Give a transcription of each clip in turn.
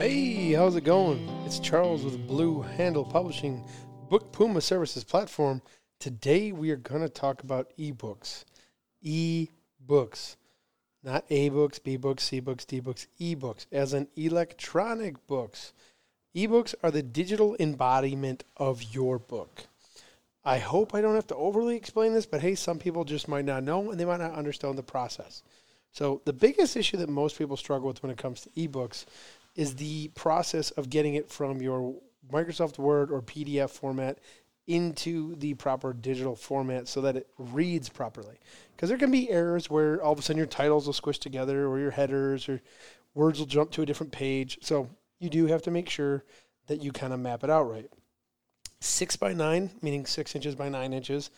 Hey, how's it going? It's Charles with Blue Handle Publishing, Book Puma Services platform. Today we are going to talk about ebooks. E-books. Not A books, B books, C books, D books, e books, as in electronic books. Ebooks are the digital embodiment of your book. I hope I don't have to overly explain this, but hey, some people just might not know and they might not understand the process. So, the biggest issue that most people struggle with when it comes to ebooks is the process of getting it from your Microsoft Word or PDF format into the proper digital format so that it reads properly. Because there can be errors where all of a sudden your titles will squish together or your headers or words will jump to a different page. So you do have to make sure that you kind of map it out right. Six by nine, meaning six inches by nine inches,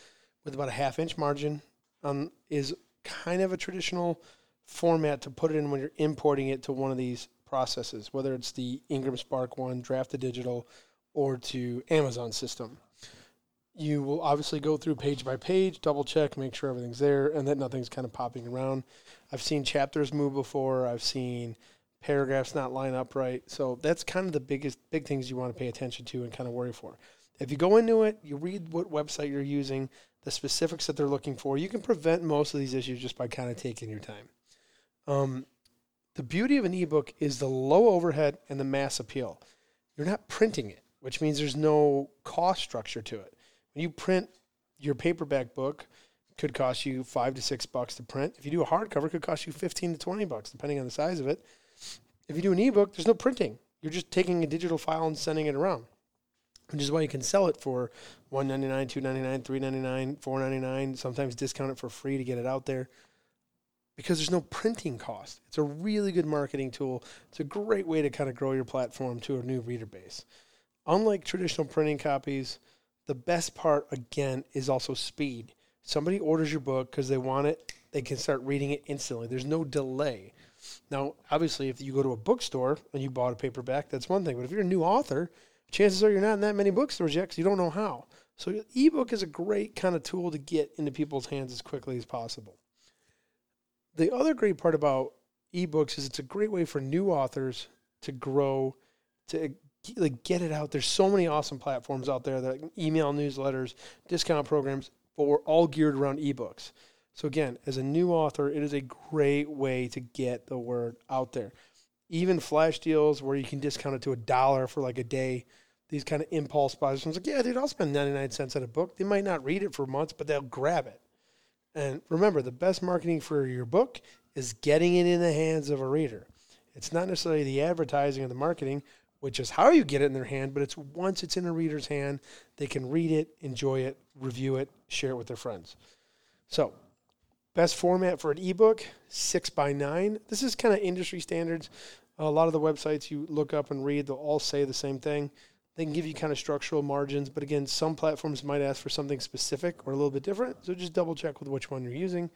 with about a half inch margin, um, is kind of a traditional format to put it in when you're importing it to one of these processes, whether it's the Ingram Spark one, Draft to Digital, or to Amazon system. You will obviously go through page by page, double check, make sure everything's there, and that nothing's kind of popping around. I've seen chapters move before. I've seen paragraphs not line up right. So that's kind of the biggest big things you want to pay attention to and kind of worry for. If you go into it, you read what website you're using, the specifics that they're looking for, you can prevent most of these issues just by kind of taking your time. Um, the beauty of an ebook is the low overhead and the mass appeal. You're not printing it, which means there's no cost structure to it. When you print your paperback book, could cost you five to six bucks to print. If you do a hardcover, it could cost you fifteen to twenty bucks, depending on the size of it. If you do an ebook, there's no printing. You're just taking a digital file and sending it around, which is why you can sell it for one ninety nine, two ninety nine, three ninety nine, four ninety nine. Sometimes discount it for free to get it out there because there's no printing cost. It's a really good marketing tool. It's a great way to kind of grow your platform to a new reader base. Unlike traditional printing copies, the best part again is also speed. Somebody orders your book because they want it, they can start reading it instantly. There's no delay. Now, obviously, if you go to a bookstore and you bought a paperback, that's one thing. But if you're a new author, chances are you're not in that many bookstores yet because you don't know how. So, ebook is a great kind of tool to get into people's hands as quickly as possible the other great part about ebooks is it's a great way for new authors to grow, to like get it out. There's so many awesome platforms out there that email newsletters, discount programs, but we're all geared around ebooks. So again, as a new author, it is a great way to get the word out there. Even flash deals where you can discount it to a dollar for like a day. These kind of impulse buys. It's like, yeah, dude, I'll spend 99 cents on a book. They might not read it for months, but they'll grab it. And remember, the best marketing for your book is getting it in the hands of a reader. It's not necessarily the advertising or the marketing, which is how you get it in their hand, but it's once it's in a reader's hand, they can read it, enjoy it, review it, share it with their friends. So, best format for an ebook, six by nine. This is kind of industry standards. A lot of the websites you look up and read, they'll all say the same thing. They can give you kind of structural margins, but again, some platforms might ask for something specific or a little bit different. So just double check with which one you're using.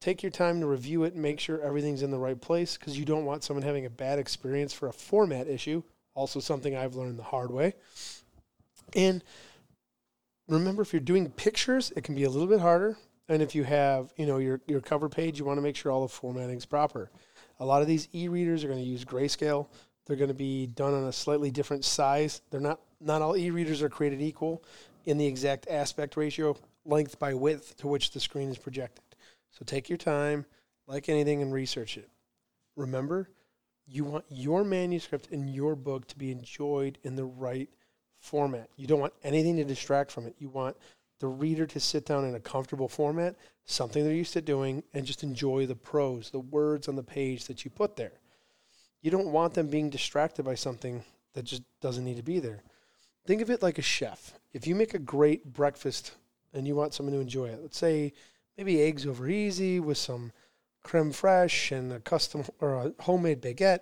Take your time to review it and make sure everything's in the right place because you don't want someone having a bad experience for a format issue. Also, something I've learned the hard way. And remember, if you're doing pictures, it can be a little bit harder. And if you have, you know, your, your cover page, you want to make sure all the formatting's proper. A lot of these e-readers are going to use grayscale. They're going to be done on a slightly different size. They're not not all e-readers are created equal in the exact aspect ratio, length by width to which the screen is projected. So take your time, like anything, and research it. Remember, you want your manuscript and your book to be enjoyed in the right format. You don't want anything to distract from it. You want the reader to sit down in a comfortable format, something they're used to doing, and just enjoy the prose, the words on the page that you put there you don't want them being distracted by something that just doesn't need to be there. Think of it like a chef. If you make a great breakfast and you want someone to enjoy it, let's say maybe eggs over easy with some creme fraiche and a custom or a homemade baguette,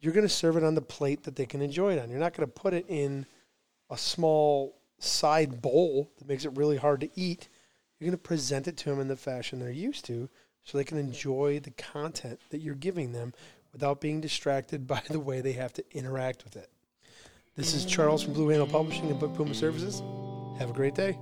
you're going to serve it on the plate that they can enjoy it on. You're not going to put it in a small side bowl that makes it really hard to eat. You're going to present it to them in the fashion they're used to so they can enjoy the content that you're giving them without being distracted by the way they have to interact with it. This is Charles from Blue Handle Publishing and Book Puma Services. Have a great day.